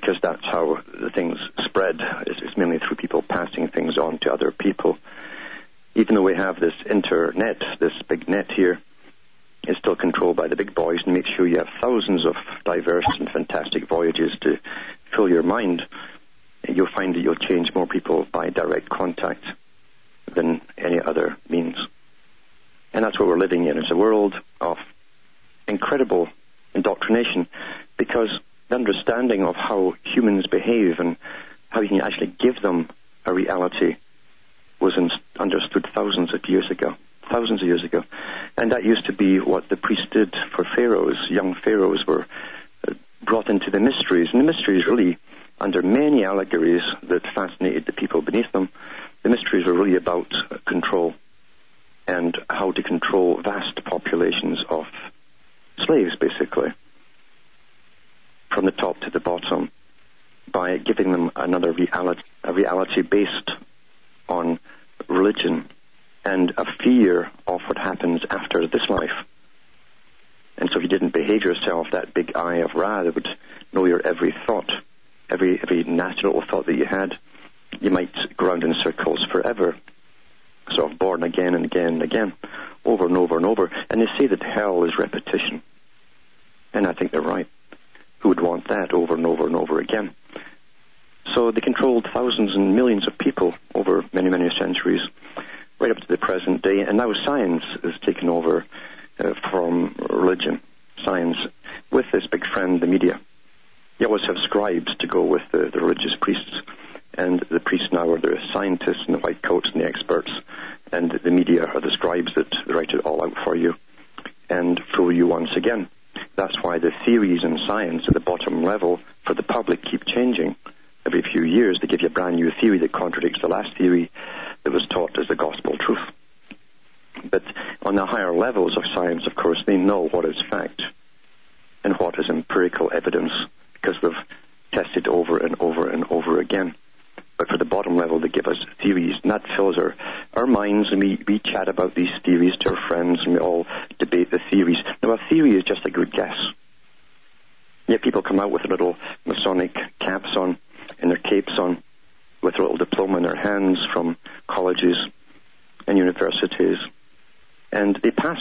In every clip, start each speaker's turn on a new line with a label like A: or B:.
A: because that's how the things spread. It's, it's mainly through people passing things on to other people. Even though we have this internet, this big net here, it's still controlled by the big boys and make sure you have thousands of diverse and fantastic voyages to fill your mind. You'll find that you'll change more people by direct contact than any other means. And that's what we're living in. It's a world of incredible indoctrination because understanding of how humans behave and how you can actually give them a reality was in, understood thousands of years ago. Thousands of years ago. And that used to be what the priests did for pharaohs. Young pharaohs were uh, brought into the mysteries. And the mysteries really, under many allegories that fascinated the people beneath them, the mysteries were really about control and how to control vast populations of slaves, basically, from the top to the bottom, by giving them another reality, a reality based on religion and a fear of what happens after this life. And so if you didn't behave yourself, that big eye of Ra would know your every thought, every every natural thought that you had, you might go around in circles forever, sort of born again and again and again, over and over and over. And they say that hell is repetition. And I think they're right. Who would want that over and over and over again? So they controlled thousands and millions of people over many, many centuries, right up to the present day. And now science is taken over uh, from religion. Science, with this big friend, the media. You always have scribes to go with the, the religious priests and the priests now are the scientists and the white coats and the experts, and the media are the scribes that write it all out for you and fool you once again. That's why the theories in science at the bottom level for the public keep changing. Every few years they give you a brand new theory that contradicts the last theory that was taught as the gospel truth. But on the higher levels of science, of course, they know what is fact and what is empirical evidence because they've tested over and over and over again but for the bottom level, they give us theories, and that fills our, our minds, and we, we chat about these theories to our friends, and we all debate the theories. Now, a theory is just a good guess. Yet people come out with little Masonic caps on, and their capes on, with a little diploma in their hands from colleges and universities, and they pass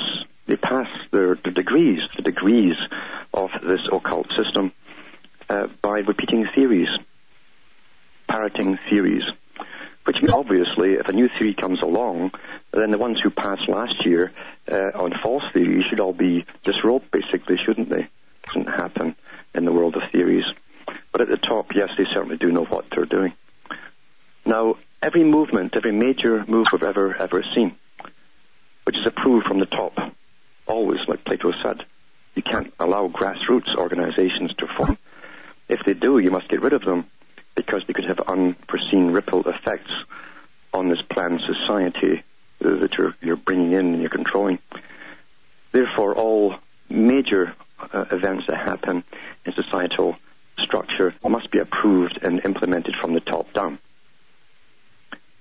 A: they pass their, their degrees, the degrees of this occult system, uh, by repeating theories parroting theories. Which obviously, if a new theory comes along, then the ones who passed last year uh, on false theories should all be disrobed, basically, shouldn't they? Doesn't happen in the world of theories. But at the top, yes, they certainly do know what they're doing. Now, every movement, every major move we've ever ever seen, which is approved from the top, always, like Plato said, you can't allow grassroots organizations to form. If they do, you must get rid of them because they could have unforeseen ripple effects on this planned society that you're, you're bringing in and you're controlling. Therefore, all major uh, events that happen in societal structure must be approved and implemented from the top down.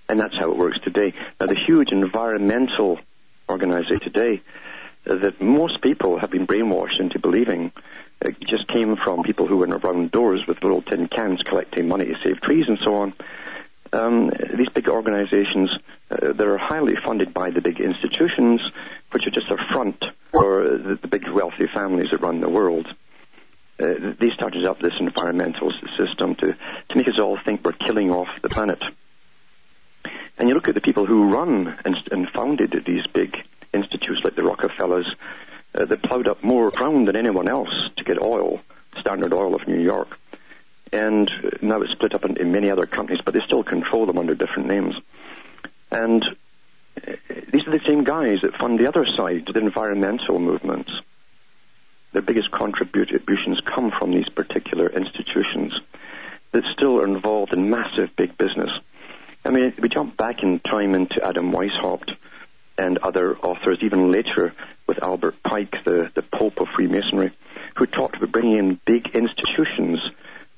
A: And that's how it works today. Now, the huge environmental organization today uh, that most people have been brainwashed into believing it just came from people who went around doors with little tin cans collecting money to save trees and so on. Um, these big organizations uh, that are highly funded by the big institutions, which are just a front for the, the big wealthy families that run the world. uh, they started up this environmental system to, to make us all think we're killing off the planet. And you look at the people who run and, and founded these big institutes like the Rockefellers, uh, that plowed up more ground than anyone else to get oil, Standard Oil of New York. And now it's split up in, in many other companies, but they still control them under different names. And uh, these are the same guys that fund the other side, the environmental movements. Their biggest contributions come from these particular institutions that still are involved in massive big business. I mean, we jump back in time into Adam Weishaupt and other authors, even later Albert Pike, the, the Pope of Freemasonry, who talked about bringing in big institutions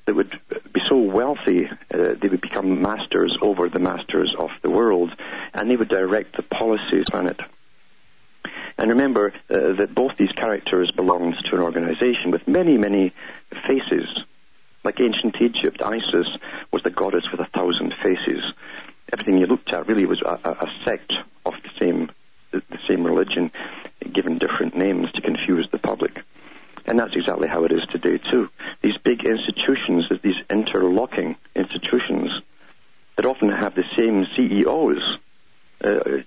A: that would be so wealthy uh, they would become masters over the masters of the world, and they would direct the policies on it. And remember uh, that both these characters belonged to an organization with many, many faces. Like ancient Egypt, Isis was the goddess with a thousand faces. Everything you looked at really was a, a, sect of the same, the same religion, given different names to confuse the public. And that's exactly how it is today too. These big institutions, these interlocking institutions that often have the same CEOs, uh,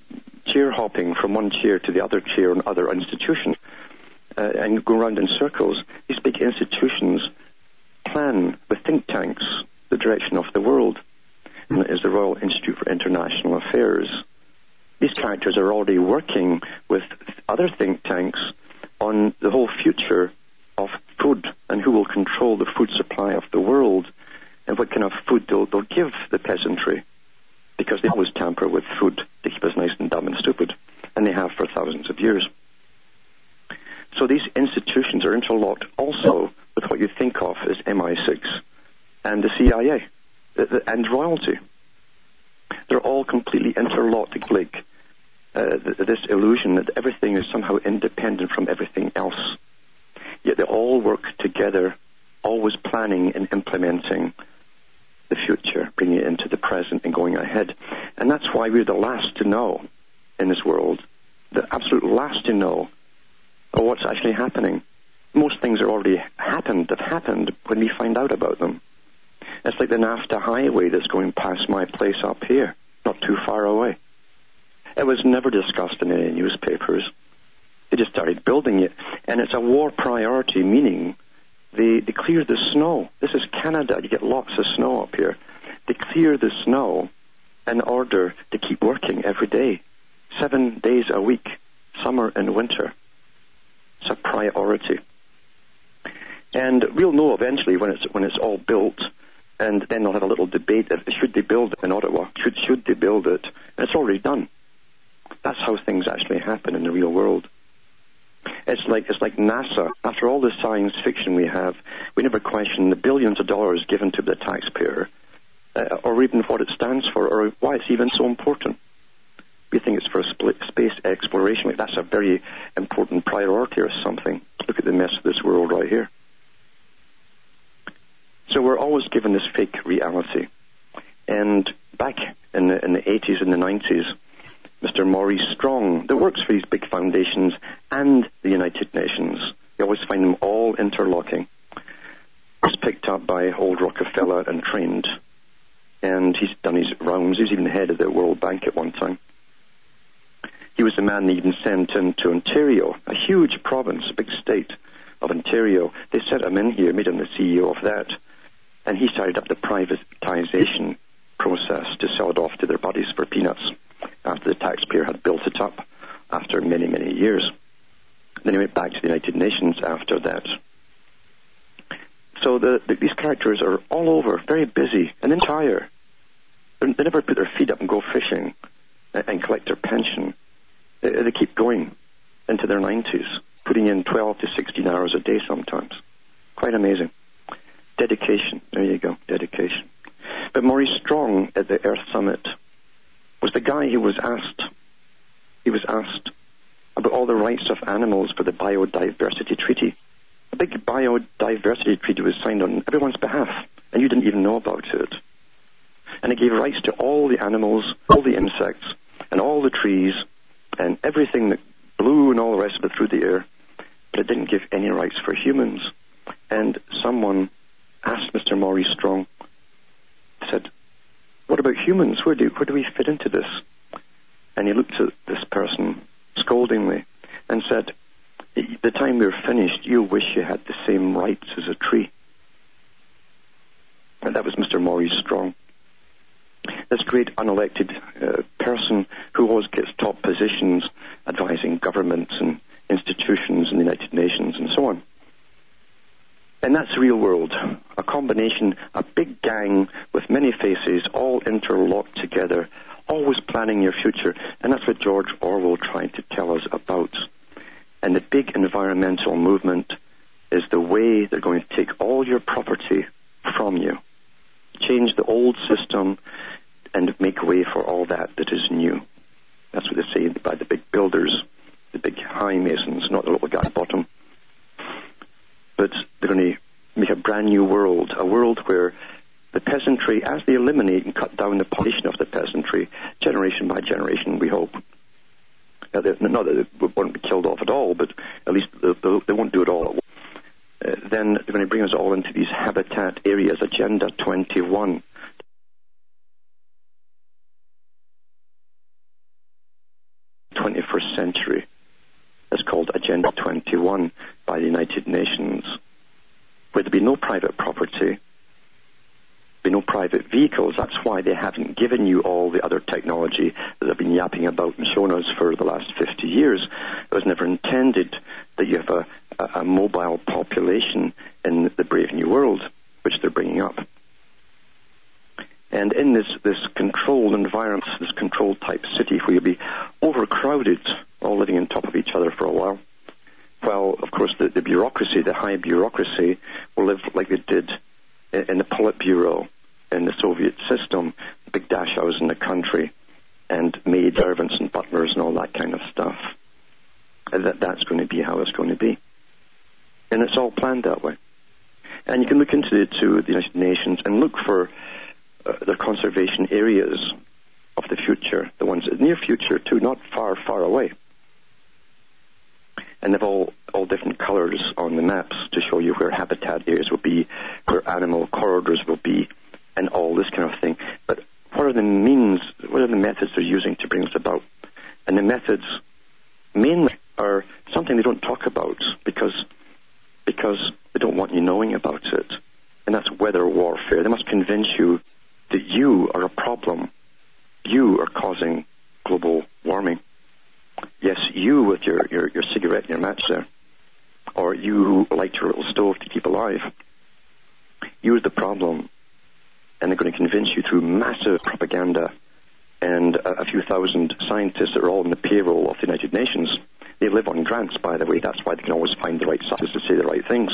A: chair hopping from one chair to the other chair in other institutions, uh, and go around in circles. These big institutions plan with think tanks the direction of the world. And is the Royal Institute for International Affairs. These characters are already working with other think tanks on the whole future of food and who will control the food supply of the world and what kind of food they'll, they'll give the peasantry because they always tamper with food to keep us nice and dumb and stupid, and they have for thousands of years. So these institutions are interlocked also with what you think of as MI6 and the CIA and royalty. They're all completely interlocked, like uh, this illusion that everything is somehow independent from everything else. Yet they all work together, always planning and implementing the future, bringing it into the present and going ahead. And that's why we're the last to know in this world, the absolute last to know of what's actually happening. Most things are already happened, have happened when we find out about them. It's like the NAFTA highway that's going past my place up here, not too far away. It was never discussed in any newspapers. They just started building it, and it's a war priority, meaning they, they clear the snow. This is Canada. You get lots of snow up here. They clear the snow in order to keep working every day, seven days a week, summer and winter. It's a priority. And we'll know eventually when it's when it's all built, and then they'll have a little debate: should they build it in Ottawa? Should should they build it? And it's already done. That's how things actually happen in the real world. It's like it's like NASA. After all the science fiction we have, we never question the billions of dollars given to the taxpayer, uh, or even what it stands for, or why it's even so important. We think it's for space exploration. Like that's a very important priority or something. Look at the mess of this world right here. So we're always given this fake reality. And back in the, in the 80s and the 90s, Mr. Maurice Strong, that works for these big foundations and the United Nations. You always find them all interlocking. Was picked up by old Rockefeller and trained, and he's done his rounds. He was even the head of the World Bank at one time. He was the man they even sent into Ontario, a huge province, a big state of Ontario. They sent him in here, made him the CEO of that, and he started up the privatization process to sell it off to their buddies for peanuts after the taxpayer had built it up after many, many years. Then he went back to the United Nations after that. So the, the, these characters are all over, very busy and entire. They never put their feet up and go fishing and, and collect their pension. They, they keep going into their 90s, putting in 12 to 16 hours a day sometimes. Quite amazing. Dedication. There you go. Dedication. But Maurice Strong at the Earth Summit was the guy who was asked, he was asked about all the rights of animals for the biodiversity treaty. A big biodiversity treaty was signed on everyone's behalf, and you didn't even know about it. And it gave rights to all the animals, all the insects, and all the trees, and everything that blew and all the rest of it through the air, but it didn't give any rights for humans. And someone asked Mr. Maurice Strong, said, about humans? Where do, where do we fit into this? And he looked at this person scoldingly and said, the time we're finished, you'll wish you had the same rights as a tree. And that was Mr. Maurice Strong. This great unelected uh, person who always gets top positions advising governments and institutions and the United Nations and so on. And that's the real world. A combination, a big gang with many faces, all interlocked together, always planning your future. And that's what George Orwell tried to tell us about. And the big environmental movement is the way they're going to take all your property from you, change the old system, and make way for all that that is new. That's what they say by the big builders, the big high masons, not the little guy at bottom. But they're going to make a brand new world, a world where the peasantry, as they eliminate and cut down the population of the peasantry, generation by generation, we hope. Uh, not that they won't be killed off at all, but at least they, won't do it all. Uh, then they're going to bring us all into these habitat areas, Agenda 21. 21st century. It's called Agenda 21 by the United Nations, where there'll be no private property, be no private vehicles. That's why they haven't given you all the other technology that they've been yapping about and shown us for the last 50 years. It was never intended that you have a, a, a mobile population in the brave new world, which they're bringing up. And in this, this controlled environment, this controlled type city where you'll be overcrowded, all living on top of each other for a while, well, of course, the, the bureaucracy, the high bureaucracy, will live like they did in, the Politburo in the Soviet system, big dacha house in the country, and maid servants and butlers and all that kind of stuff. That, that's going to be how it's going to be. And it's all planned that way. And you can look into the, to the United Nations and look for uh, conservation areas of the future, the ones in the near future too, not far, far away. And they've all, all different colors on the maps to show you where habitat areas will be, where animal corridors will be, and all this kind of thing. But what are the means, what are the methods they're using to bring this about? And the methods mainly are something they don't talk about because, because they don't want you knowing about it. And that's weather warfare. They must convince you that you are a problem. You are causing global warming. Yes, you with your, your, your cigarette and your match there. Or you who light your little stove to keep alive. You're the problem. And they're going to convince you through massive propaganda and a, a few thousand scientists that are all in the payroll of the United Nations. They live on grants, by the way. That's why they can always find the right scientists to say the right things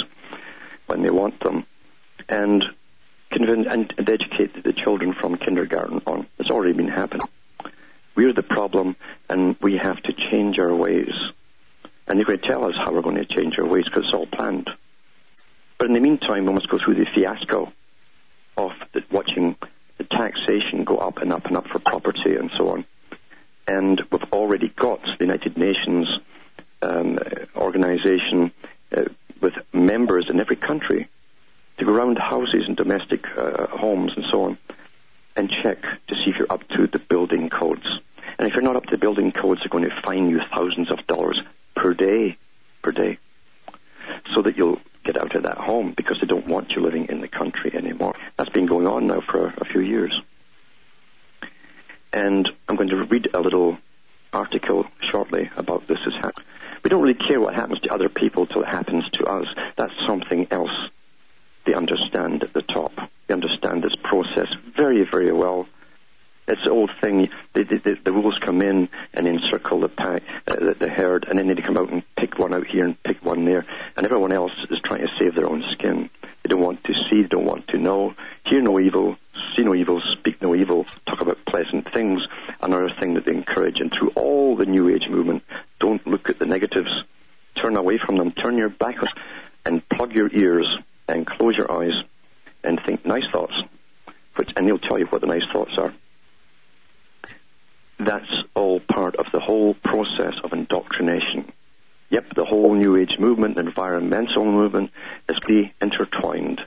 A: when they want them. And convince and, and educate the children from kindergarten on. It's already been happening. We're the problem, and we have to change our ways. And they're tell us how we're going to change our ways because it's all planned. But in the meantime, we must go through the fiasco of the, watching the taxation go up and up and up for property and so on. And we've already got the United Nations um, organization uh, with members in every country to go around houses and domestic uh, homes and so on and check to see if you're up to the building codes. And if you're not up to the building codes, they're going to fine you thousands of dollars per day, per day, so that you'll get out of that home because they don't want you living in the country anymore. That's been going on now for a, few years. And I'm going to read a little article shortly about this. We don't really care what happens to other people till it happens to us. That's something else they understand at the top. They understand this process very, very well. It's the old thing. They, they, the wolves come in and encircle the, pack, uh, the, the herd, and then they come out and pick one out here and pick one there, and everyone else is trying to save their own skin. They don't want to see, they don't want to know, hear no evil, see no evil, speak no evil, talk about pleasant things. Another thing that they encourage, and through all the New Age movement, don't look at the negatives. Turn away from them. Turn your back and plug your ears and close your eyes and think nice thoughts, which, and they'll tell you what the nice thoughts are. That's all part of the whole process of indoctrination. Yep, the whole New Age movement, the environmental movement, is really intertwined.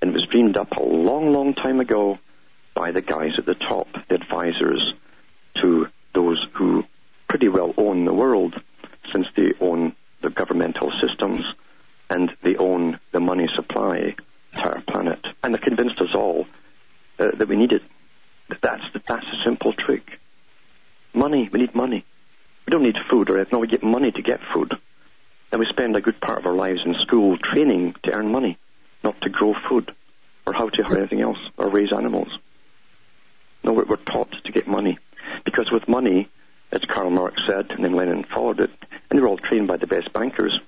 A: And it was dreamed up a long, long time ago by the guys at the top, the advisors to those who pretty well own the world, since they own the governmental systems and they own the money supply to our planet. And they convinced us all uh, that we need it. That's, the, that's a simple trick. Money, we need money. We don't need food or anything. No, we get money to get food. And we spend a good part of our lives in school training to earn money, not to grow food or how to or anything else or raise animals. No, we're, taught to get money. Because with money, as Karl Marx said, and then Lenin followed it, and they were all trained by the best bankers,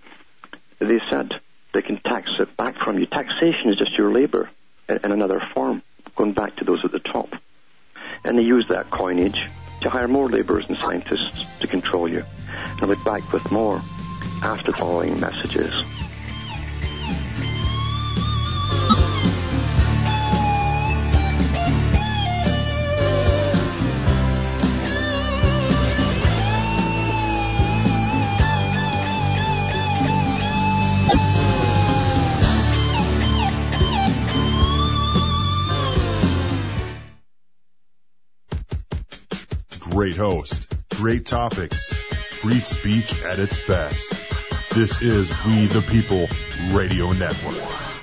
A: they said they can tax it back from you. Taxation is just your labor in another form, going back to those at the top. And they use that coinage to hire more laborers and scientists to control you. And I'll be back with more after following messages.
B: Great host, great topics, free speech at its best. This is We the People Radio Network.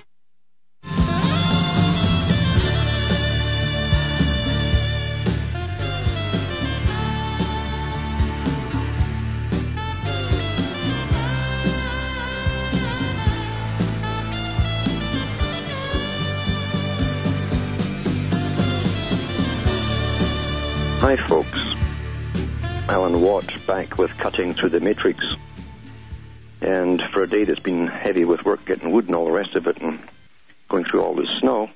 A: Back with Cutting Through the Matrix. And for a day that's been heavy with work getting wood and all the rest of it and going through all this snow,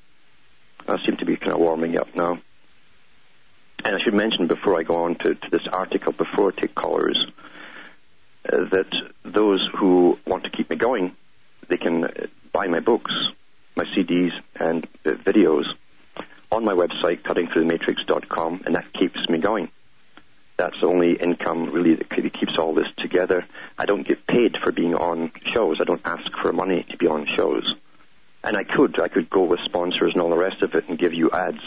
A: I seem to be kind of warming up now. And I should mention before I go on to, to this article, before I take callers, uh, that those who want to keep me going, they can uh, buy my books, my CDs, and uh, videos on my website, cuttingthroughthematrix.com, and that keeps me going. That's the only income really that keeps all this together. I don't get paid for being on shows. I don't ask for money to be on shows. And I could, I could go with sponsors and all the rest of it and give you ads.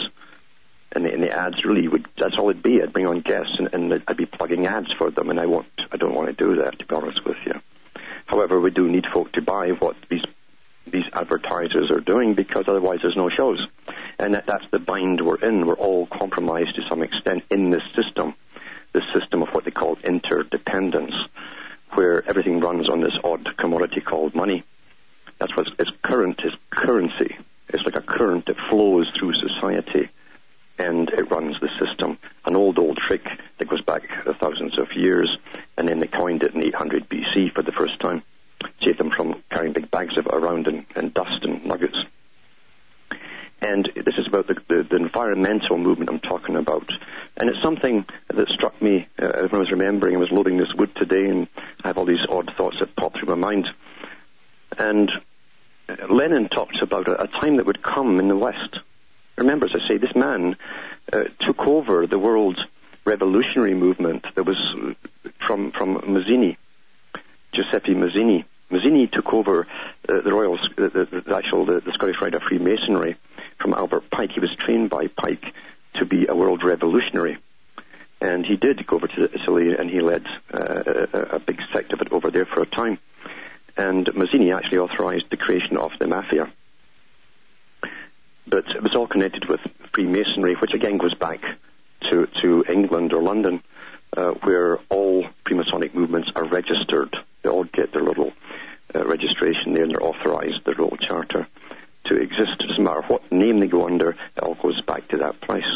A: And the, and the ads really would, that's all it'd be. I'd bring on guests and, and I'd be plugging ads for them and I won't, I don't want to do that to be honest with you. However, we do need folk to buy what these, these advertisers are doing because otherwise there's no shows. And that, that's the bind we're in. We're all compromised to some extent in this system, this system of what they call interdependence, where everything runs on this odd commodity called money. That's what it's current is currency. It's like a current that flows through society and it runs the system. An old, old trick that goes back thousands of years, and then they coined it in 800 BC for the first time. Saved them from carrying big bags of it around in, in dust and nuggets. And this is about the, the, the, environmental movement I'm talking about. And it's something that struck me uh, when I was remembering, I was loading this wood today, and I have all these odd thoughts that pop through my mind. And Lenin talked about a, a time that would come in the West. Remember, as I say, this man uh, took over the world revolutionary movement that was from, from Mazzini, Giuseppe Mazzini. Mazzini took over uh, the Royal, the, the, the actual, the, the Scottish Rite of Freemasonry from Albert Pike. He was trained by Pike to be a world revolutionary. And he did go over to Italy and he led uh, a, a big sect of it over there for a time. And Mazzini actually authorized the creation of the mafia. But it was all connected with Freemasonry, which again goes back to, to England or London, uh, where all Freemasonic movements are registered. They all get their little uh, registration there and they're authorized, their little charter to exist. It doesn't matter what name they go under, it all goes back to that place.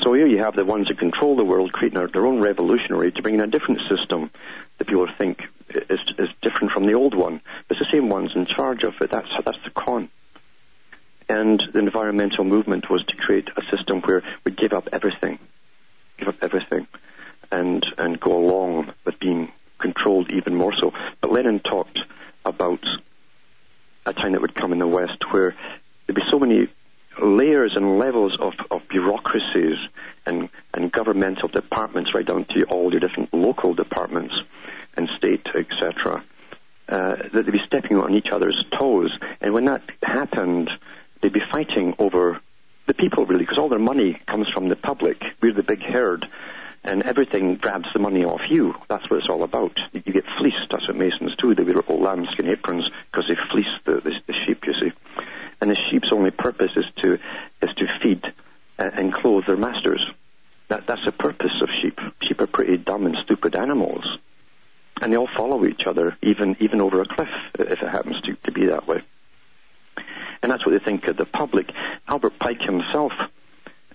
A: So here you have the ones that control the world creating their own revolutionary to bring in a different system that people think is, is different from the old one. It's the same ones in charge of it. That's, that's the con. And the environmental movement was to create a system where we give up everything, give up everything, and, and go along with being controlled even more so. But Lenin talked about a time that would come in the West where there'd be so many layers and levels of, of bureaucracies and, and governmental departments right down to all your different local departments and state, etc., uh, that they'd be stepping on each other's toes. And when that happened, they'd be fighting over the people really, because all their money comes from the public. We're the big herd, and everything grabs the money off you. That's what it's all about. You get fleeced. That's what Masons do. They wear little lambskin aprons because they fleece the, the, the sheep. You see, and the sheep's only purpose is to is to feed and, and clothe their masters. That that's the purpose of sheep. Sheep are pretty dumb and stupid animals, and they all follow each other, even even over a cliff, if it happens to, to be that way. And that's what they think of the public. Albert Pike himself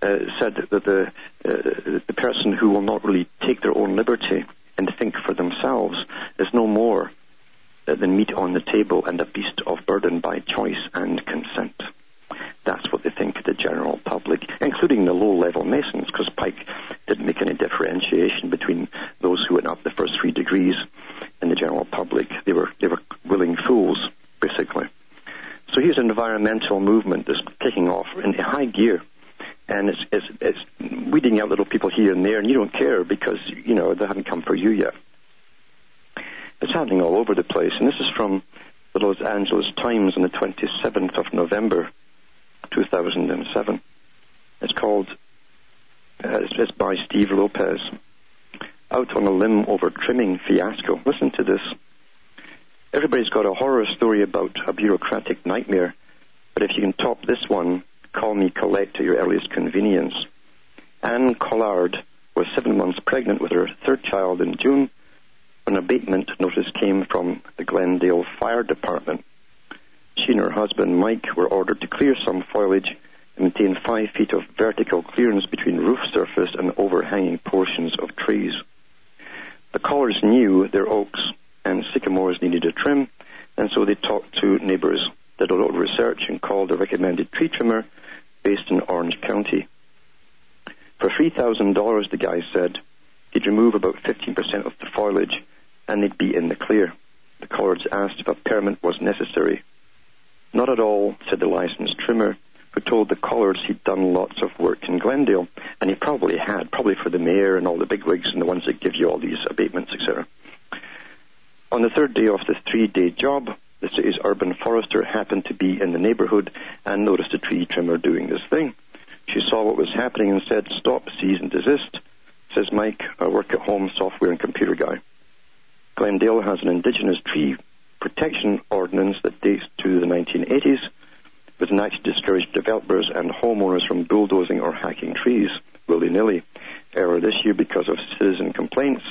A: uh, said that the uh, the person who will not really take their own liberty and think for themselves is no more uh, than meat on the table and a beast of burden by choice and consent. That's what they think of the general public, including the low-level Masons, because Pike didn't make any differentiation between those who went up the first three degrees and the general public. They were they were willing fools, basically. So here's an environmental movement that's kicking off in high gear. And it's, it's, it's weeding out little people here and there, and you don't care because, you know, they haven't come for you yet. It's happening all over the place. And this is from the Los Angeles Times on the 27th of November, 2007. It's called, uh, it's, it's by Steve Lopez. Out on a limb over trimming fiasco. Listen to this. Everybody's got a horror story about a bureaucratic nightmare, but if you can top this one, call me Colette at your earliest convenience. Anne Collard was seven months pregnant with her third child in June when an abatement notice came from the Glendale Fire Department. She and her husband Mike were ordered to clear some foliage and maintain five feet of vertical clearance between roof surface and overhanging portions of trees. The Collards knew their oaks and sycamores needed a trim, and so they talked to neighbors, did a lot of research, and called a recommended tree trimmer based in Orange County. For $3,000, the guy said, he'd remove about 15% of the foliage and they'd be in the clear. The Collards asked if a permit was necessary. Not at all, said the licensed trimmer, who told the Collards he'd done lots of work in Glendale, and he probably had, probably for the mayor and all the bigwigs and the ones that give you all these abatements, etc. On the third day of this three-day job, the city's urban forester happened to be in the neighborhood and noticed a tree trimmer doing this thing. She saw what was happening and said, stop, cease and desist, says Mike, a work-at-home software and computer guy. Glendale has an indigenous tree protection ordinance that dates to the 1980s, with an act to discourage developers and homeowners from bulldozing or hacking trees willy-nilly. Earlier this year, because of citizen complaints,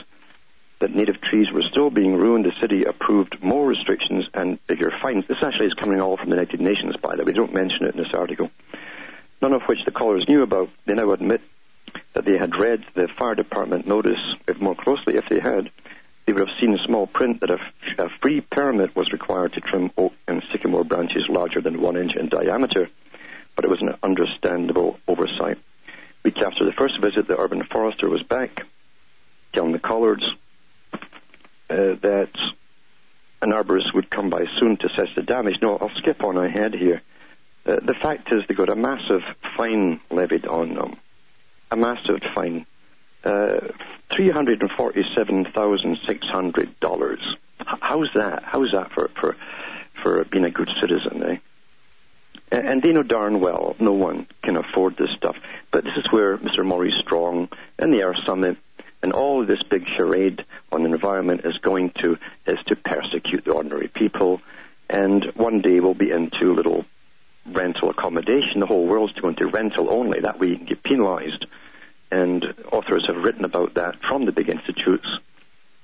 A: that native trees were still being ruined, the city approved more restrictions and bigger fines. This actually is coming all from the United Nations, by the way. They don't mention it in this article. None of which the Collards knew about. They now admit that they had read the fire department notice, if more closely, if they had, they would have seen in small print that a, a free permit was required to trim oak and sycamore branches larger than one inch in diameter, but it was an understandable oversight. Week after the first visit, the urban forester was back, telling the collards uh, that an arborist would come by soon to assess the damage. No, I'll skip on ahead here. Uh, the fact is they got a massive fine levied on them. A massive fine. Uh, $347,600. How's that? How's that for, for, for being a good citizen, eh? And, they know darn well no one can afford this stuff. But this is where Mr. Maurice Strong and the Earth Summit and all this big charade on the environment is going to is to persecute the ordinary people. And one day we'll be into little rental accommodation. The whole world's going to rental only. That way you can get penalized. And authors have written about that from the big institutes.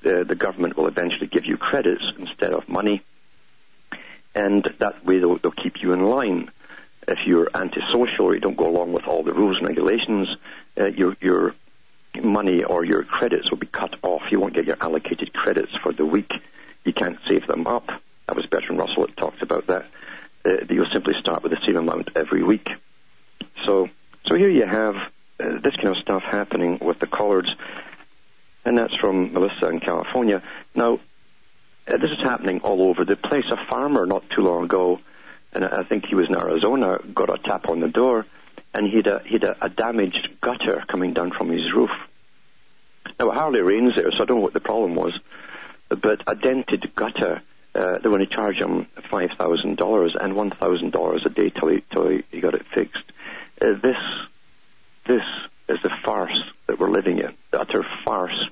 A: The, the government will eventually give you credits instead of money. And that way they'll, they'll keep you in line. If you're antisocial or you don't go along with all the rules and regulations, uh, you're, you're money or your credits will be cut off. You won't get your allocated credits for the week. You can't save them up. That was Bertrand Russell that talked about that. Uh, you'll simply start with the same amount every week. So, so here you have uh, this kind of stuff happening with the collards, and that's from Melissa in California. Now, uh, this is happening all over the place. A farmer not too long ago, and I think he was in Arizona, got a tap on the door and he'd a, he'd a, a damaged gutter coming down from his roof. Now, it hardly rains there, so I don't know what the problem was, but a dented gutter, uh, they were going to charge him $5,000 and $1,000 a day till he, till he, he got it fixed. uh, this this is the farce that we're living in, the utter farce.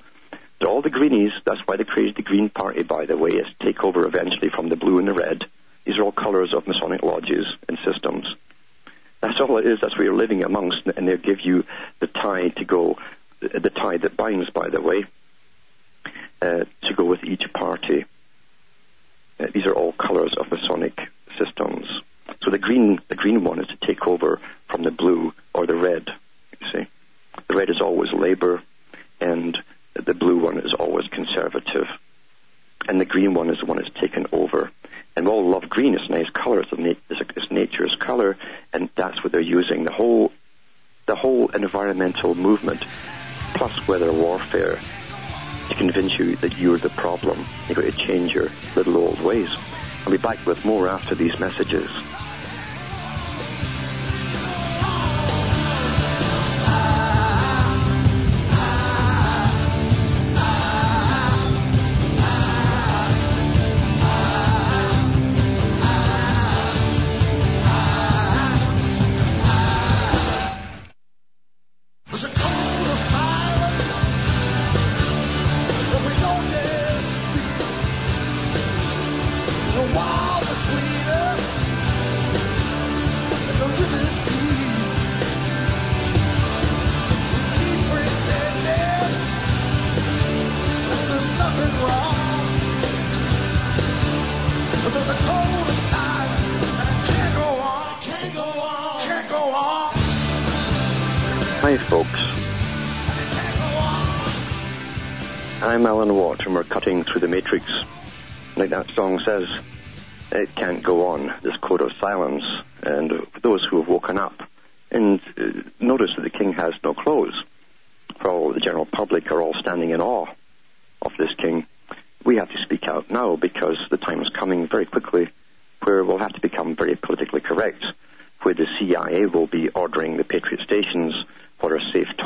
A: So all the greenies, that's why they created the Green Party, by the way, is take over eventually from the blue and the red. These are all colours of Masonic lodges and systems. That's all it is. That's what you're living amongst, and they'll give you the tie to go, the tie that binds, by the way, uh, to go with each party. Uh, these are all colours of Masonic systems. So the green, the green one is to take over from the blue or the red. You see, the red is always Labour, and the blue one is always Conservative, and the green one is the one that's taken over. And we all love green; it's a nice colour. It's, na- it's, nature's colour, and that's what they're using. The whole, the whole environmental movement, plus weather warfare, to convince you that you're the problem. You've got to change your little old ways. I'll be back with more after these messages.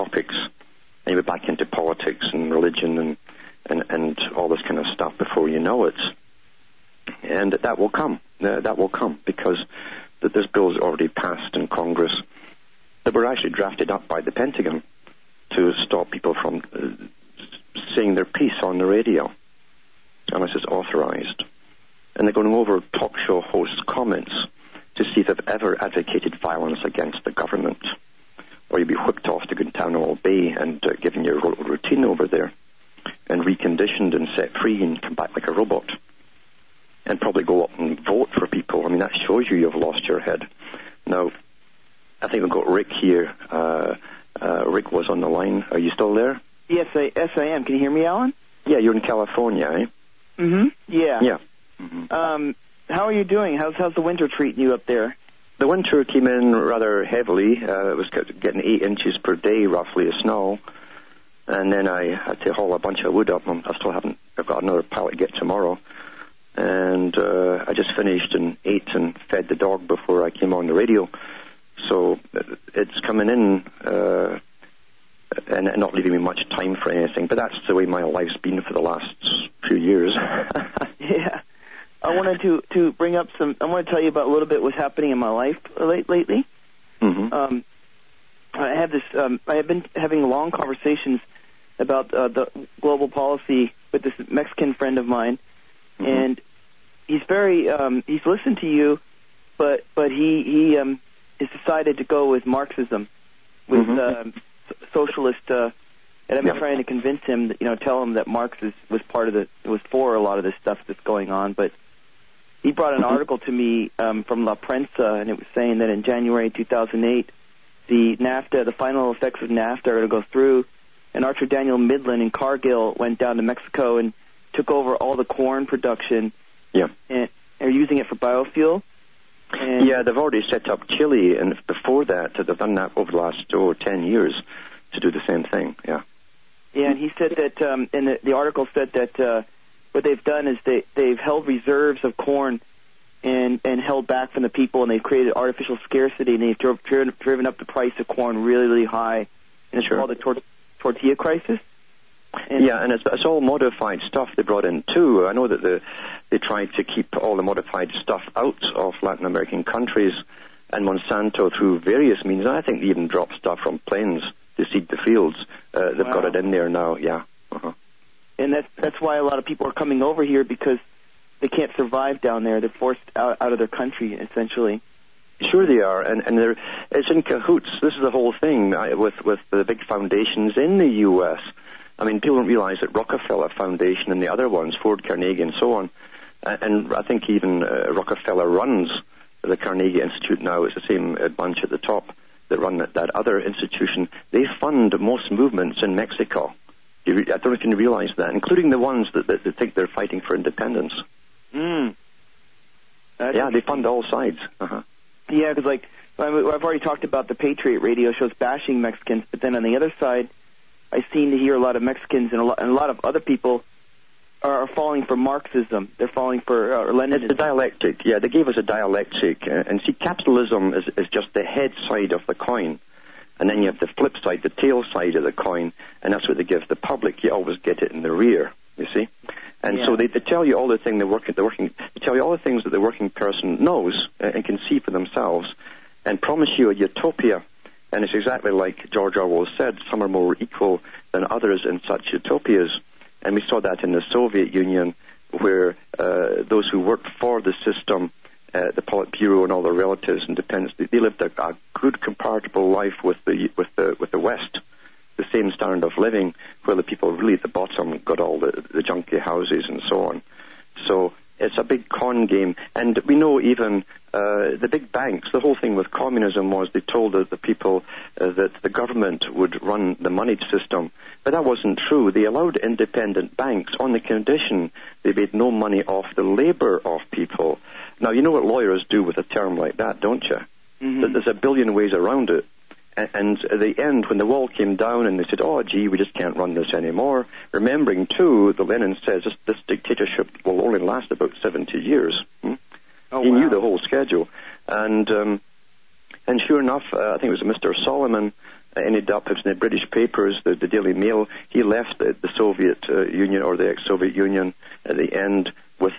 A: Topics and you're back into politics and religion and, and, and all this kind of stuff before you know it. And that will come. Uh, that will come because this bill is already passed in Congress that were actually drafted up by the Pentagon to stop people from uh, saying their piece on the radio unless it's authorized. And they're going over talk show hosts' comments to see if they've ever advocated violence against the government or you'd be whipped off to Guantanamo Bay and uh, given your ro- routine over there, and reconditioned and set free and come back like a robot, and probably go up and vote for people. I mean, that shows you you've lost your head. Now, I think we've got Rick here. Uh, uh, Rick was on the line. Are you still there?
C: Yes, I, yes, I am. Can you hear me, Alan?
A: Yeah, you're in California, eh?
C: Mm-hmm. Yeah.
A: Yeah.
C: Um, how are you doing? How's how's the winter treating you up there?
A: The winter came in rather heavily. Uh, it was getting eight inches per day, roughly, of snow. And then I had to haul a bunch of wood up. and I still haven't. I've got another pallet get tomorrow. And uh, I just finished and ate and fed the dog before I came on the radio. So uh, it's coming in uh, and not leaving me much time for anything. But that's the way my life's been for the last few years.
C: Yeah. I wanted to to bring up some. I want to tell you about a little bit what's happening in my life late, lately.
A: hmm
C: Um, I have this. Um, I have been having long conversations about uh, the global policy with this Mexican friend of mine,
A: Mhm.
C: and he's very. Um, he's listened to you, but but he he um, has decided to go with Marxism, with
A: Mhm.
C: um, so- socialist. Uh, and I've been
A: Yeah.
C: trying to convince him, that, you know, tell him that Marx is, was part of the was for a lot of this stuff that's going on, but he brought an
A: Mhm.
C: article to me um, from La Prensa, and it was saying that in January 2008, the NAFTA, the final effects of NAFTA are going to go through, and Archer Daniel Midland and Cargill went down to Mexico and took over all the corn production
A: Yeah.
C: and are using it for biofuel. And
A: Yeah, they've already set up Chile, and before that, they've done that over the last oh, 10 years to do the same thing. Yeah.
C: Yeah, and he said that, um, and the, the article said that uh, what they've done is they they've held reserves of corn and and held back from the people, and they've created artificial scarcity, and they've dri- driven, driven up the price of corn really really high, and it's
A: Sure.
C: called the tor- tortilla crisis. And,
A: yeah, and it's, it's all modified stuff they brought in too. I know that the, they tried to keep all the modified stuff out of Latin American countries, and Monsanto through various means. I think they even drop stuff from planes to seed the fields. Uh, they've got it in there now. Yeah. Uh-huh.
C: And that's that's why a lot of people are coming over here because they can't survive down there. They're forced out out of their country essentially.
A: Sure, they are, and and they're it's in cahoots. This is the whole thing uh, with with the big foundations in the U.S. I mean, people don't realize that Rockefeller Foundation and the other ones, Ford, Carnegie, and so on, uh, and I think even uh, Rockefeller runs the Carnegie Institute now. It's the same uh, bunch at the top that run that, that other institution. They fund most movements in Mexico. You I don't know if you realize that, including the ones that, that, that think they're fighting for independence.
C: Mm.
A: yeah, they fund all sides. Uh-huh.
C: Yeah, because like I've already talked about the Patriot radio shows bashing Mexicans, but then on the other side, I seem to hear a lot of Mexicans and a lot, and a lot of other people are, are falling for Marxism. They're falling for uh, or
A: It's the dialectic. Yeah, they gave us a dialectic. Uh, and see, capitalism is, is just the head side of the coin. And then you have the flip side, the tail side of the coin, and that's what they give the public. You always get it in the rear, you see? And so they, they tell you all the thing the working, the working, they tell you all the things that the working person knows and can see for themselves, and promise you a utopia. And it's exactly like George Orwell said: some are more equal than others in such utopias. And we saw that in the Soviet Union, where uh, those who worked for the system, uh, the Politburo and all their relatives and dependents, they, they lived a, a good comparable life with the with the with the West, the same standard of living, where the people really at the bottom got all the, the junky houses and so on. So it's a big con game, and we know even uh, the big banks. The whole thing with communism was they told the, the people uh, that the government would run the money system, but that wasn't true. They allowed independent banks on the condition they made no money off the labor of people. Now you know what lawyers do with a term like that, don't you?
C: Mhm.
A: That There's a billion ways around it. And at the end, when the wall came down and they said, oh, gee, we just can't run this anymore, remembering, too, that Lenin says this, this dictatorship will only last about 70 years. Hmm?
C: Oh,
A: he
C: wow.
A: knew the whole schedule. And um, and sure enough, uh, I think it was Mr. Solomon uh, ended up, it in the British papers, the, the Daily Mail, he left the, the Soviet uh, Union or the ex-Soviet Union at the end with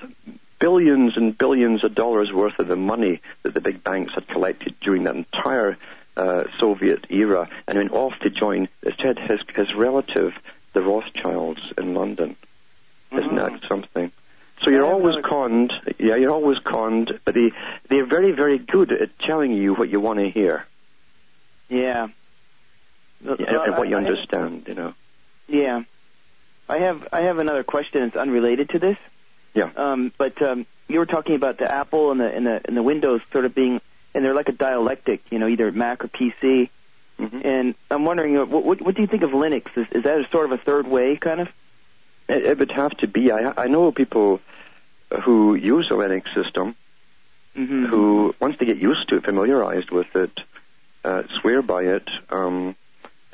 A: billions and billions of dollars worth of the money that the big banks had collected during that entire uh, Soviet era and went off to join, said, his, his relative, the Rothschilds in London. Isn't that something? So you're always conned. Yeah, you're always conned, but they they're very very good at telling you what you want to hear
C: Yeah.
A: yeah, and what you
C: I- I have-
A: understand. You know.
C: Yeah. I have I have another question. It's unrelated to this.
A: Yeah.
C: Um, but um, you were talking about the Apple and the and the and the Windows sort of being, and they're like a dialectic, you know, either Mac or PC.
A: Mhm.
C: And I'm wondering, uh, what, what, what do you think of Linux? Is, is that a sort of a third way, kind of?
A: It, it would have to be. I I know people who use a Linux system
C: Mm-hmm.
A: who once they get used to it, familiarized with it, uh, swear by it. Um,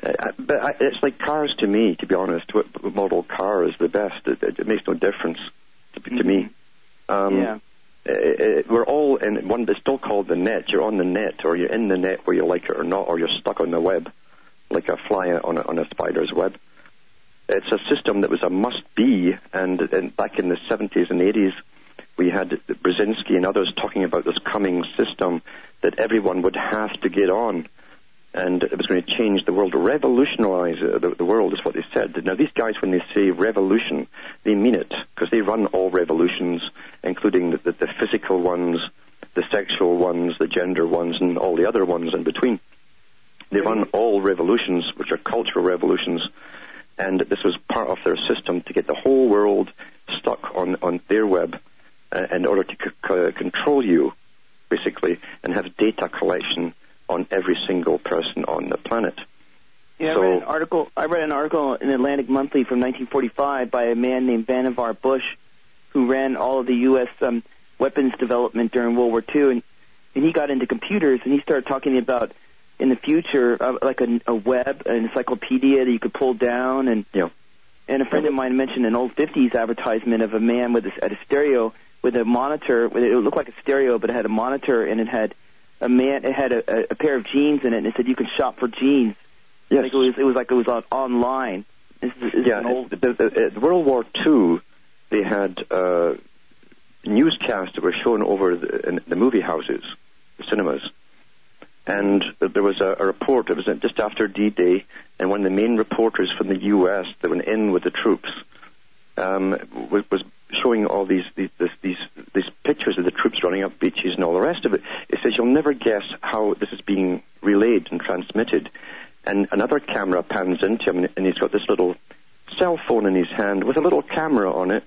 A: uh, but I, it's like cars to me, to be honest. What what model car is the best? It, it, it makes no difference to, to me. Um,
C: yeah.
A: uh, uh, we're all in one. It's still called the net. You're on the net, or you're in the net, whether you like it or not, or you're stuck on the web, like a fly on a, on a spider's web. It's a system that was a must-be, and, and back in the 70s and 80s, we had Brzezinski and others talking about this coming system that everyone would have to get on, and it was going to change the world, revolutionize uh, the, the world, is what they said. Now, these guys, when they say revolution, they mean it because they run all revolutions, including the, the, the physical ones, the sexual ones, the gender ones, and all the other ones in between. They run all revolutions, which are cultural revolutions, and this was part of their system to get the whole world stuck on, on their web uh, in order to c- c- control you, basically, and have data collection on every single person on the planet.
C: Yeah, I
A: So-
C: read an article. I read an article in Atlantic Monthly from 1945 by a man named Vannevar Bush, who ran all of the U.S. Um, weapons development during World War II, and and he got into computers, and he started talking about in the future uh, like a, a web, an encyclopedia that you could pull down, and
A: Yeah.
C: and a friend of mine mentioned an old 50s advertisement of a man with a, at a stereo with a monitor. With it looked like a stereo, but it had a monitor and it had a man. It had a, a, a pair of jeans in it, and it said you can shop for jeans.
A: Yes.
C: Like it was, it was like it was on online. This is
A: yeah,
C: an old.
A: the, the, uh, World War II, they had uh, newscasts that were shown over the, in the movie houses, the cinemas, And there was a, a report, it was just after D-Day, and one of the main reporters from the U.S. that went in with the troops um, was, was showing all these these, this, these these pictures of the troops running up beaches and all the rest of it. It says you'll never guess how this is being relayed and transmitted. And another camera pans into him, and he's got this little cell phone in his hand with a little camera on it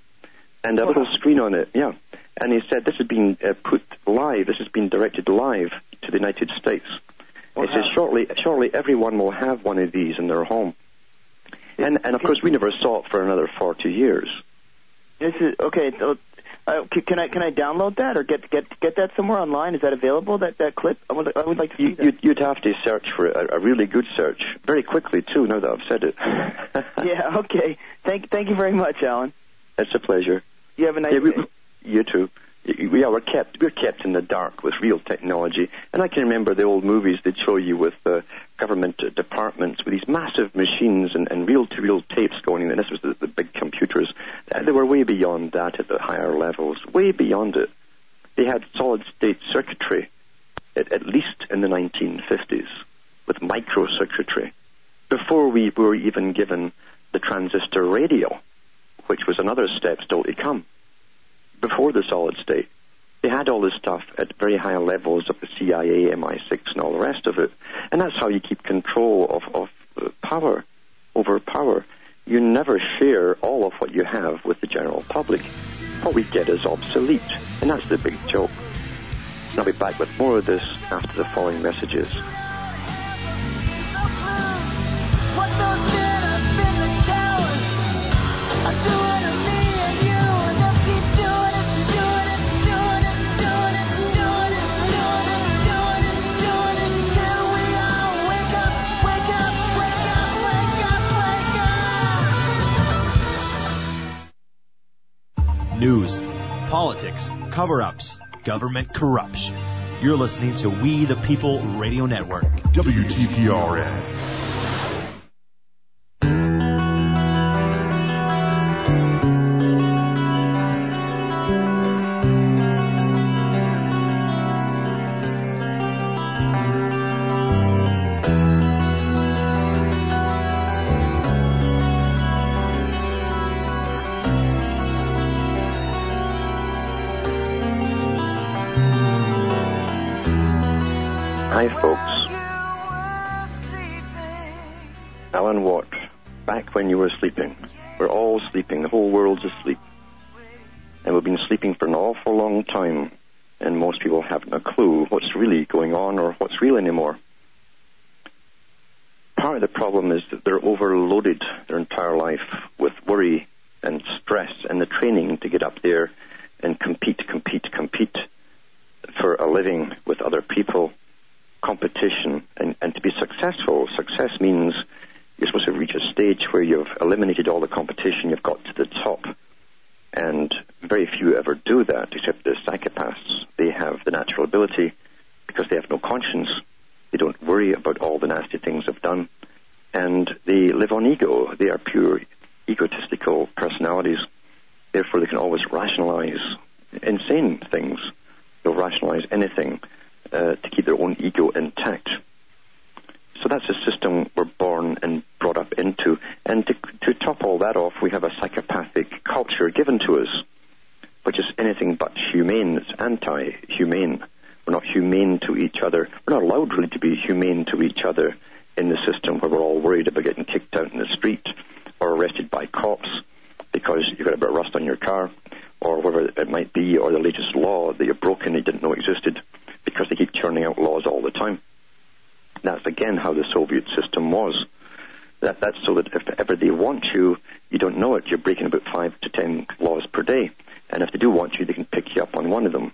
A: and a little screen on it. Yeah. And he said this has been uh, put live. This has been directed live to the United States. It says shortly, shortly everyone will have one of these in their home. And and of course we never saw it for another forty years.
C: This is okay. So, uh, can I can I download that or get get get that somewhere online? Is that available? That that clip? I would I would like to see
A: You,
C: that.
A: you'd, have to search for a, a really good search, very quickly too. Now that I've said it,
C: yeah. Okay. Thank thank you very much, Alan.
A: it's a pleasure.
C: You have a nice
A: Yeah, we,
C: day.
A: you too. We're kept we're kept in the dark with real technology, and I can remember the old movies they'd show you with uh, government departments with these massive machines and, and reel-to-reel tapes going in. And this was the, the big computers. Uh, they were way beyond that at the higher levels, way beyond it. They had solid-state circuitry, at, at least in the 1950s, with microcircuitry, before we were even given the transistor radio, which was another step still to come before the solid state. They had all this stuff at very high levels of the CIA, MI6, and all the rest of it. And that's how you keep control of, of uh, power over power. You never share all of what you have with the general public. What we get is obsolete. And that's the big joke. And I'll be back with more of this after the following messages.
D: Cover ups, government corruption. You're listening to We the People Radio Network.
B: WTPRN.
A: Training to get up there and compete, compete, compete for a living with other people competition and, and to be successful. Success means you're supposed to reach a stage where you've eliminated all the competition, you've got to the top. And very few ever do that, except the psychopaths. They have the natural ability because they have no conscience. They don't worry about all the nasty things they've done. And they live on ego. They are pure egotistical personalities. Therefore, they can always rationalize insane things. They'll rationalize anything uh, to keep their own ego intact. So that's a system we're born and brought up into. And to, to top all that off, we have a psychopathic culture given to us, which is anything but humane. It's anti-humane. We're not humane to each other. We're not allowed really to be humane to each other in the system where we're all worried about getting kicked out in the street or arrested by cops because you've got a bit of rust on your car or whatever it might be, or the latest law that you've broken you didn't know existed because they keep churning out laws all the time. That's again how the Soviet system was. That, that's so that if ever they want you, you don't know it. You're breaking about five to ten laws per day. And if they do want you, they can pick you up on one of them.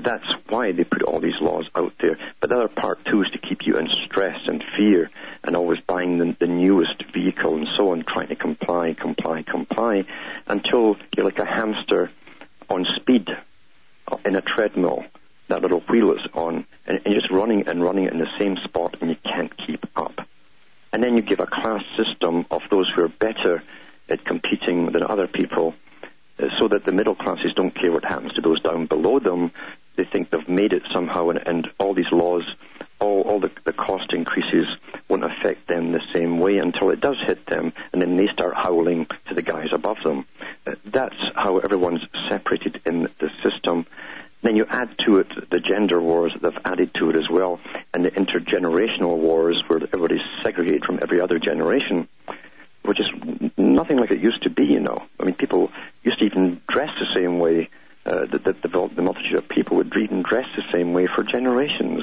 A: That's why they put all these laws out there. But the other part too is to keep you in stress and fear and always buying the, the newest vehicle and so on, trying to comply, comply, comply, until you're like a hamster on speed in a treadmill. That little wheel is on, and, and you're just running and running in the same spot, and you can't keep up. And then you give a class system of those who are better at competing than other people, uh, so that the middle classes don't care what happens to those down below them. They think they've made it somehow, and, and all these laws all all the the cost increases won't affect them the same way until it does hit them, and then they start howling to the guys above them. Uh, That's how everyone's separated in the system. Then you add to it the gender wars that they've added to it as well, and the intergenerational wars where everybody's segregated from every other generation, which is nothing like it used to be, you know. I mean, people used to even dress the same way, uh, the, the, the, multitude of people would read and dress the same way for generations.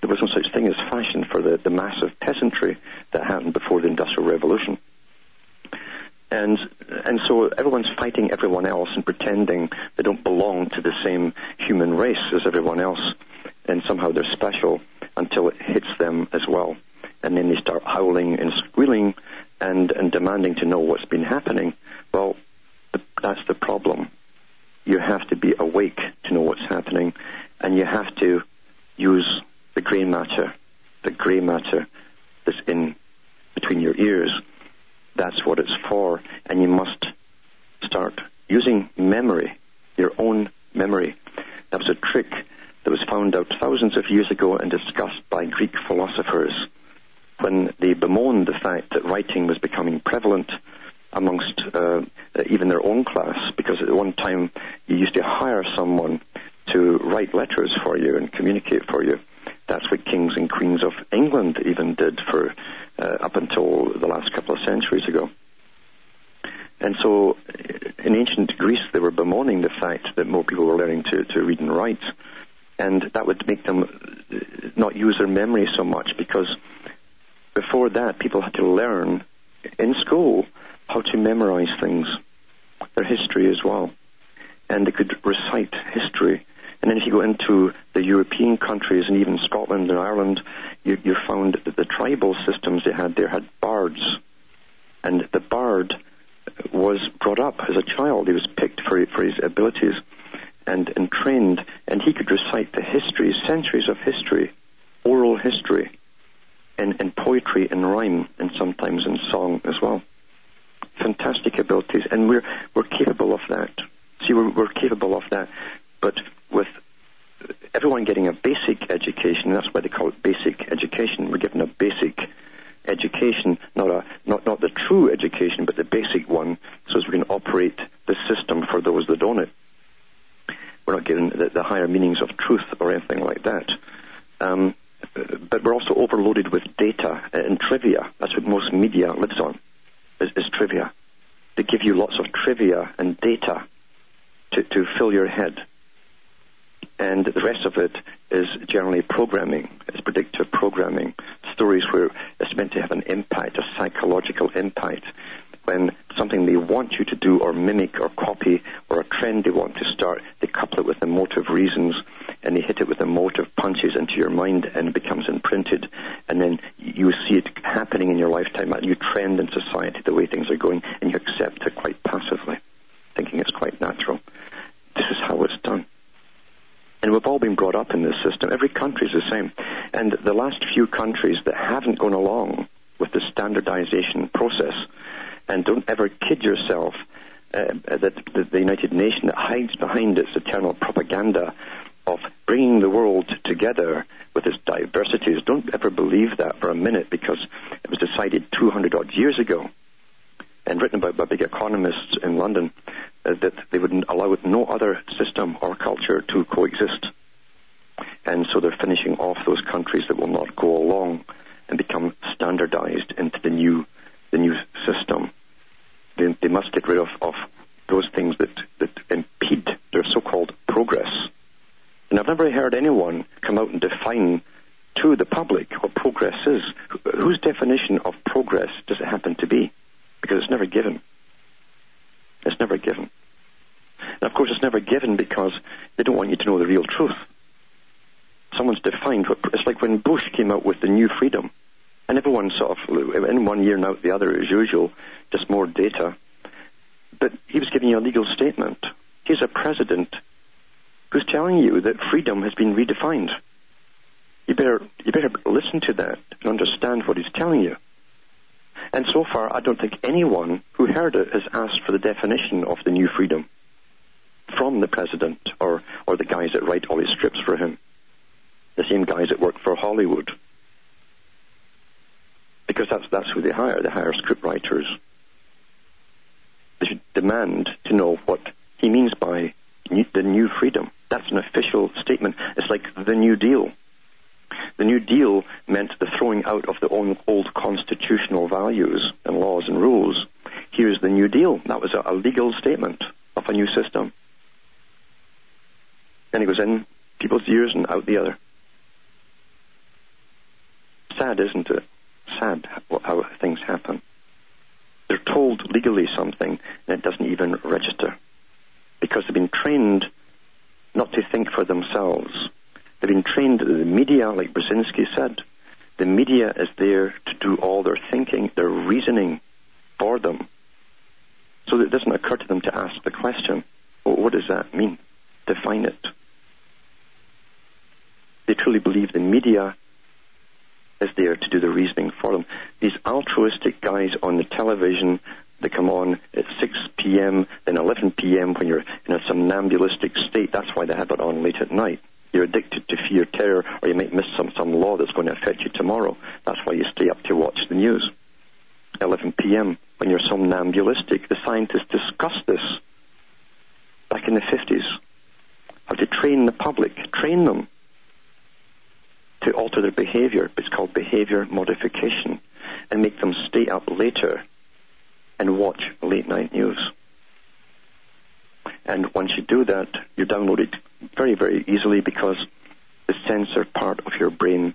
A: There was no such thing as fashion for the, the massive peasantry that happened before the Industrial Revolution and and so everyone's fighting everyone else and pretending they don't belong to the same human race as everyone else, and somehow they're special until it hits them as well, and then they start howling and squealing and and demanding to know what's been happening. Well, the, that's the problem. You have to be awake to know what's happening, and you have to use the grey matter, the grey matter that's in between your ears that's what it's for. And you must start using memory, your own memory. That was a trick that was found out thousands of years ago and discussed by Greek philosophers when they bemoaned the fact that writing was becoming prevalent amongst uh, even their own class, because at one time you used to hire someone to write letters for you and communicate for you. That's what kings and queens of England even did for uh, up until the last couple of centuries ago. And so uh, in ancient Greece, they were bemoaning the fact that more people were learning to, to read and write. And that would make them uh, not use their memory so much because before that, people had to learn in school how to memorize things, their history as well. And they could recite history. And then if you go into the European countries and even Scotland and Ireland, you, you found that the tribal systems they had there had bards. And the bard was brought up as a child. He was picked for, for his abilities and, and trained, and he could recite the history, centuries of history, oral history, and, in poetry and rhyme, and sometimes in song as well. Fantastic abilities, and we're, we're capable of that. See, we're, we're capable of that, but with everyone getting a basic education, that's why they call it basic education. We're given a basic education, not a not not the true education, but the basic one, so as we can operate the system for those that own it. We're not given the, the higher meanings of truth or anything like that. Um, but we're also overloaded with data and trivia. That's what most media lives on, is, is trivia. They give you lots of trivia and data to, to fill your head and the rest of it is generally programming. It's predictive programming. Stories where it's meant to have an impact, a psychological impact. When something they want you to do or mimic or copy or a trend they want to start, they couple it with emotive reasons and they hit it with emotive punches into your mind and it becomes imprinted. And then you see it happening in your lifetime, new trend in society, the way things are going, and you accept it quite passively, thinking it's quite natural. This is how it's done. And we've all been brought up in this system. Every country is the same. And the last few countries that haven't gone along with the standardization process, and don't ever kid yourself uh, that the, the United Nations that hides behind its eternal propaganda of bringing the world together with its diversities, don't ever believe that for a minute because it was decided 200 odd years ago and written about by big economists in London uh, that they would allow no other system or culture to coexist. And so they're finishing off those countries that will not go along and become standardized into the new, the new system. They, they must get rid of, of those things that, that impede their so-called progress. And I've never heard anyone come out and define to the public what progress is. Wh- Whose definition of progress does it happen to be? Because it's never given. It's never given. And of course, it's never given because they don't want you to know the real truth. Someone's defined what it's like when Bush came out with the new freedom, and everyone sort of in one year and out the other as usual, just more data. But he was giving you a legal statement. He's a president who's telling you that freedom has been redefined. You better you better listen to that and understand what he's telling you. And so far, I don't think anyone who heard it has asked for the definition of the new freedom from the president or, or the guys that write all his scripts for him. The same guys that work for Hollywood. Because that's that's who they hire. They hire script writers. They should demand to know what he means by new, the new freedom. That's an official statement. It's like the New Deal. The New Deal meant the throwing out of the old, constitutional values and laws and rules. Here's the New Deal. That was a, a legal statement of a new system. And it goes in people's ears and out the other. Sad, isn't it? Sad how things happen. They're told legally something and it doesn't even register because they've been trained not to think for themselves. They've been trained, that the media, like Brzezinski said, the media is there to do all their thinking, their reasoning for them. So that it doesn't occur to them to ask the question, well, what does that mean? Define it. They truly believe the media is there to do the reasoning for them. These altruistic guys on the television they come on at 6 p.m., then 11 p.m. when you're in a somnambulistic state. That's why they have it on late at night. You're addicted to fear, terror, or you might miss some, some law that's going to affect you tomorrow. That's why you stay up to watch the news. 11 p.m. when you're somnambulistic. The scientists discussed this back in the 50s. How to train the public, train them to alter their behavior. It's called behavior modification and make them stay up later and watch late night news. And once you do that, you download it very, very easily because the censor part of your brain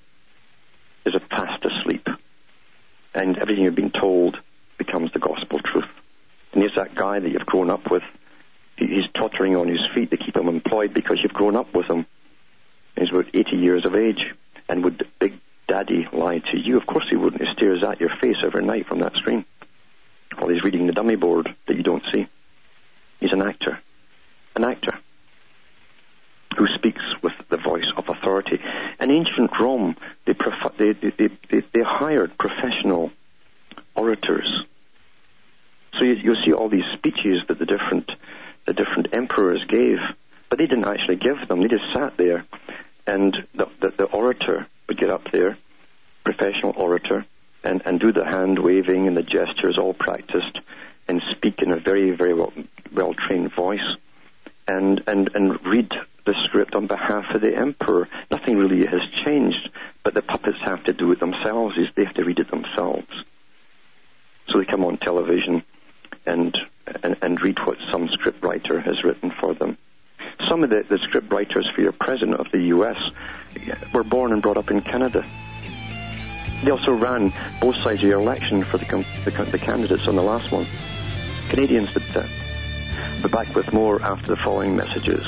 A: is a fast asleep. And everything you've been told becomes the gospel truth. And here's that guy that you've grown up with. He's tottering on his feet. to keep him employed because you've grown up with him. He's about 80 years of age. And would Big Daddy lie to you? Of course he wouldn't. He stares at your face every night from that screen while he's reading the dummy board that you don't see. He's an actor. An actor who speaks with the voice of authority. In ancient Rome, they, prefer, they, they, they, hired professional orators. So you, you'll see all these speeches that the different, the different emperors gave, but they didn't actually give them. They just sat there, and the, the, the orator would get up there, professional orator, and, and do the hand waving and the gestures all practiced and speak in a very, very well, well trained voice and, and, and read the script on behalf of the emperor. Nothing really has changed, but the puppets have to do it themselves, is they have to read it themselves. So they come on television and, and, and read what some script writer has written for them. Some of the, the script writers for your president of the U.S. were born and brought up in Canada. They also ran both sides of your election for the, the, the candidates on the last one. Canadians did that. Back with more after the following messages.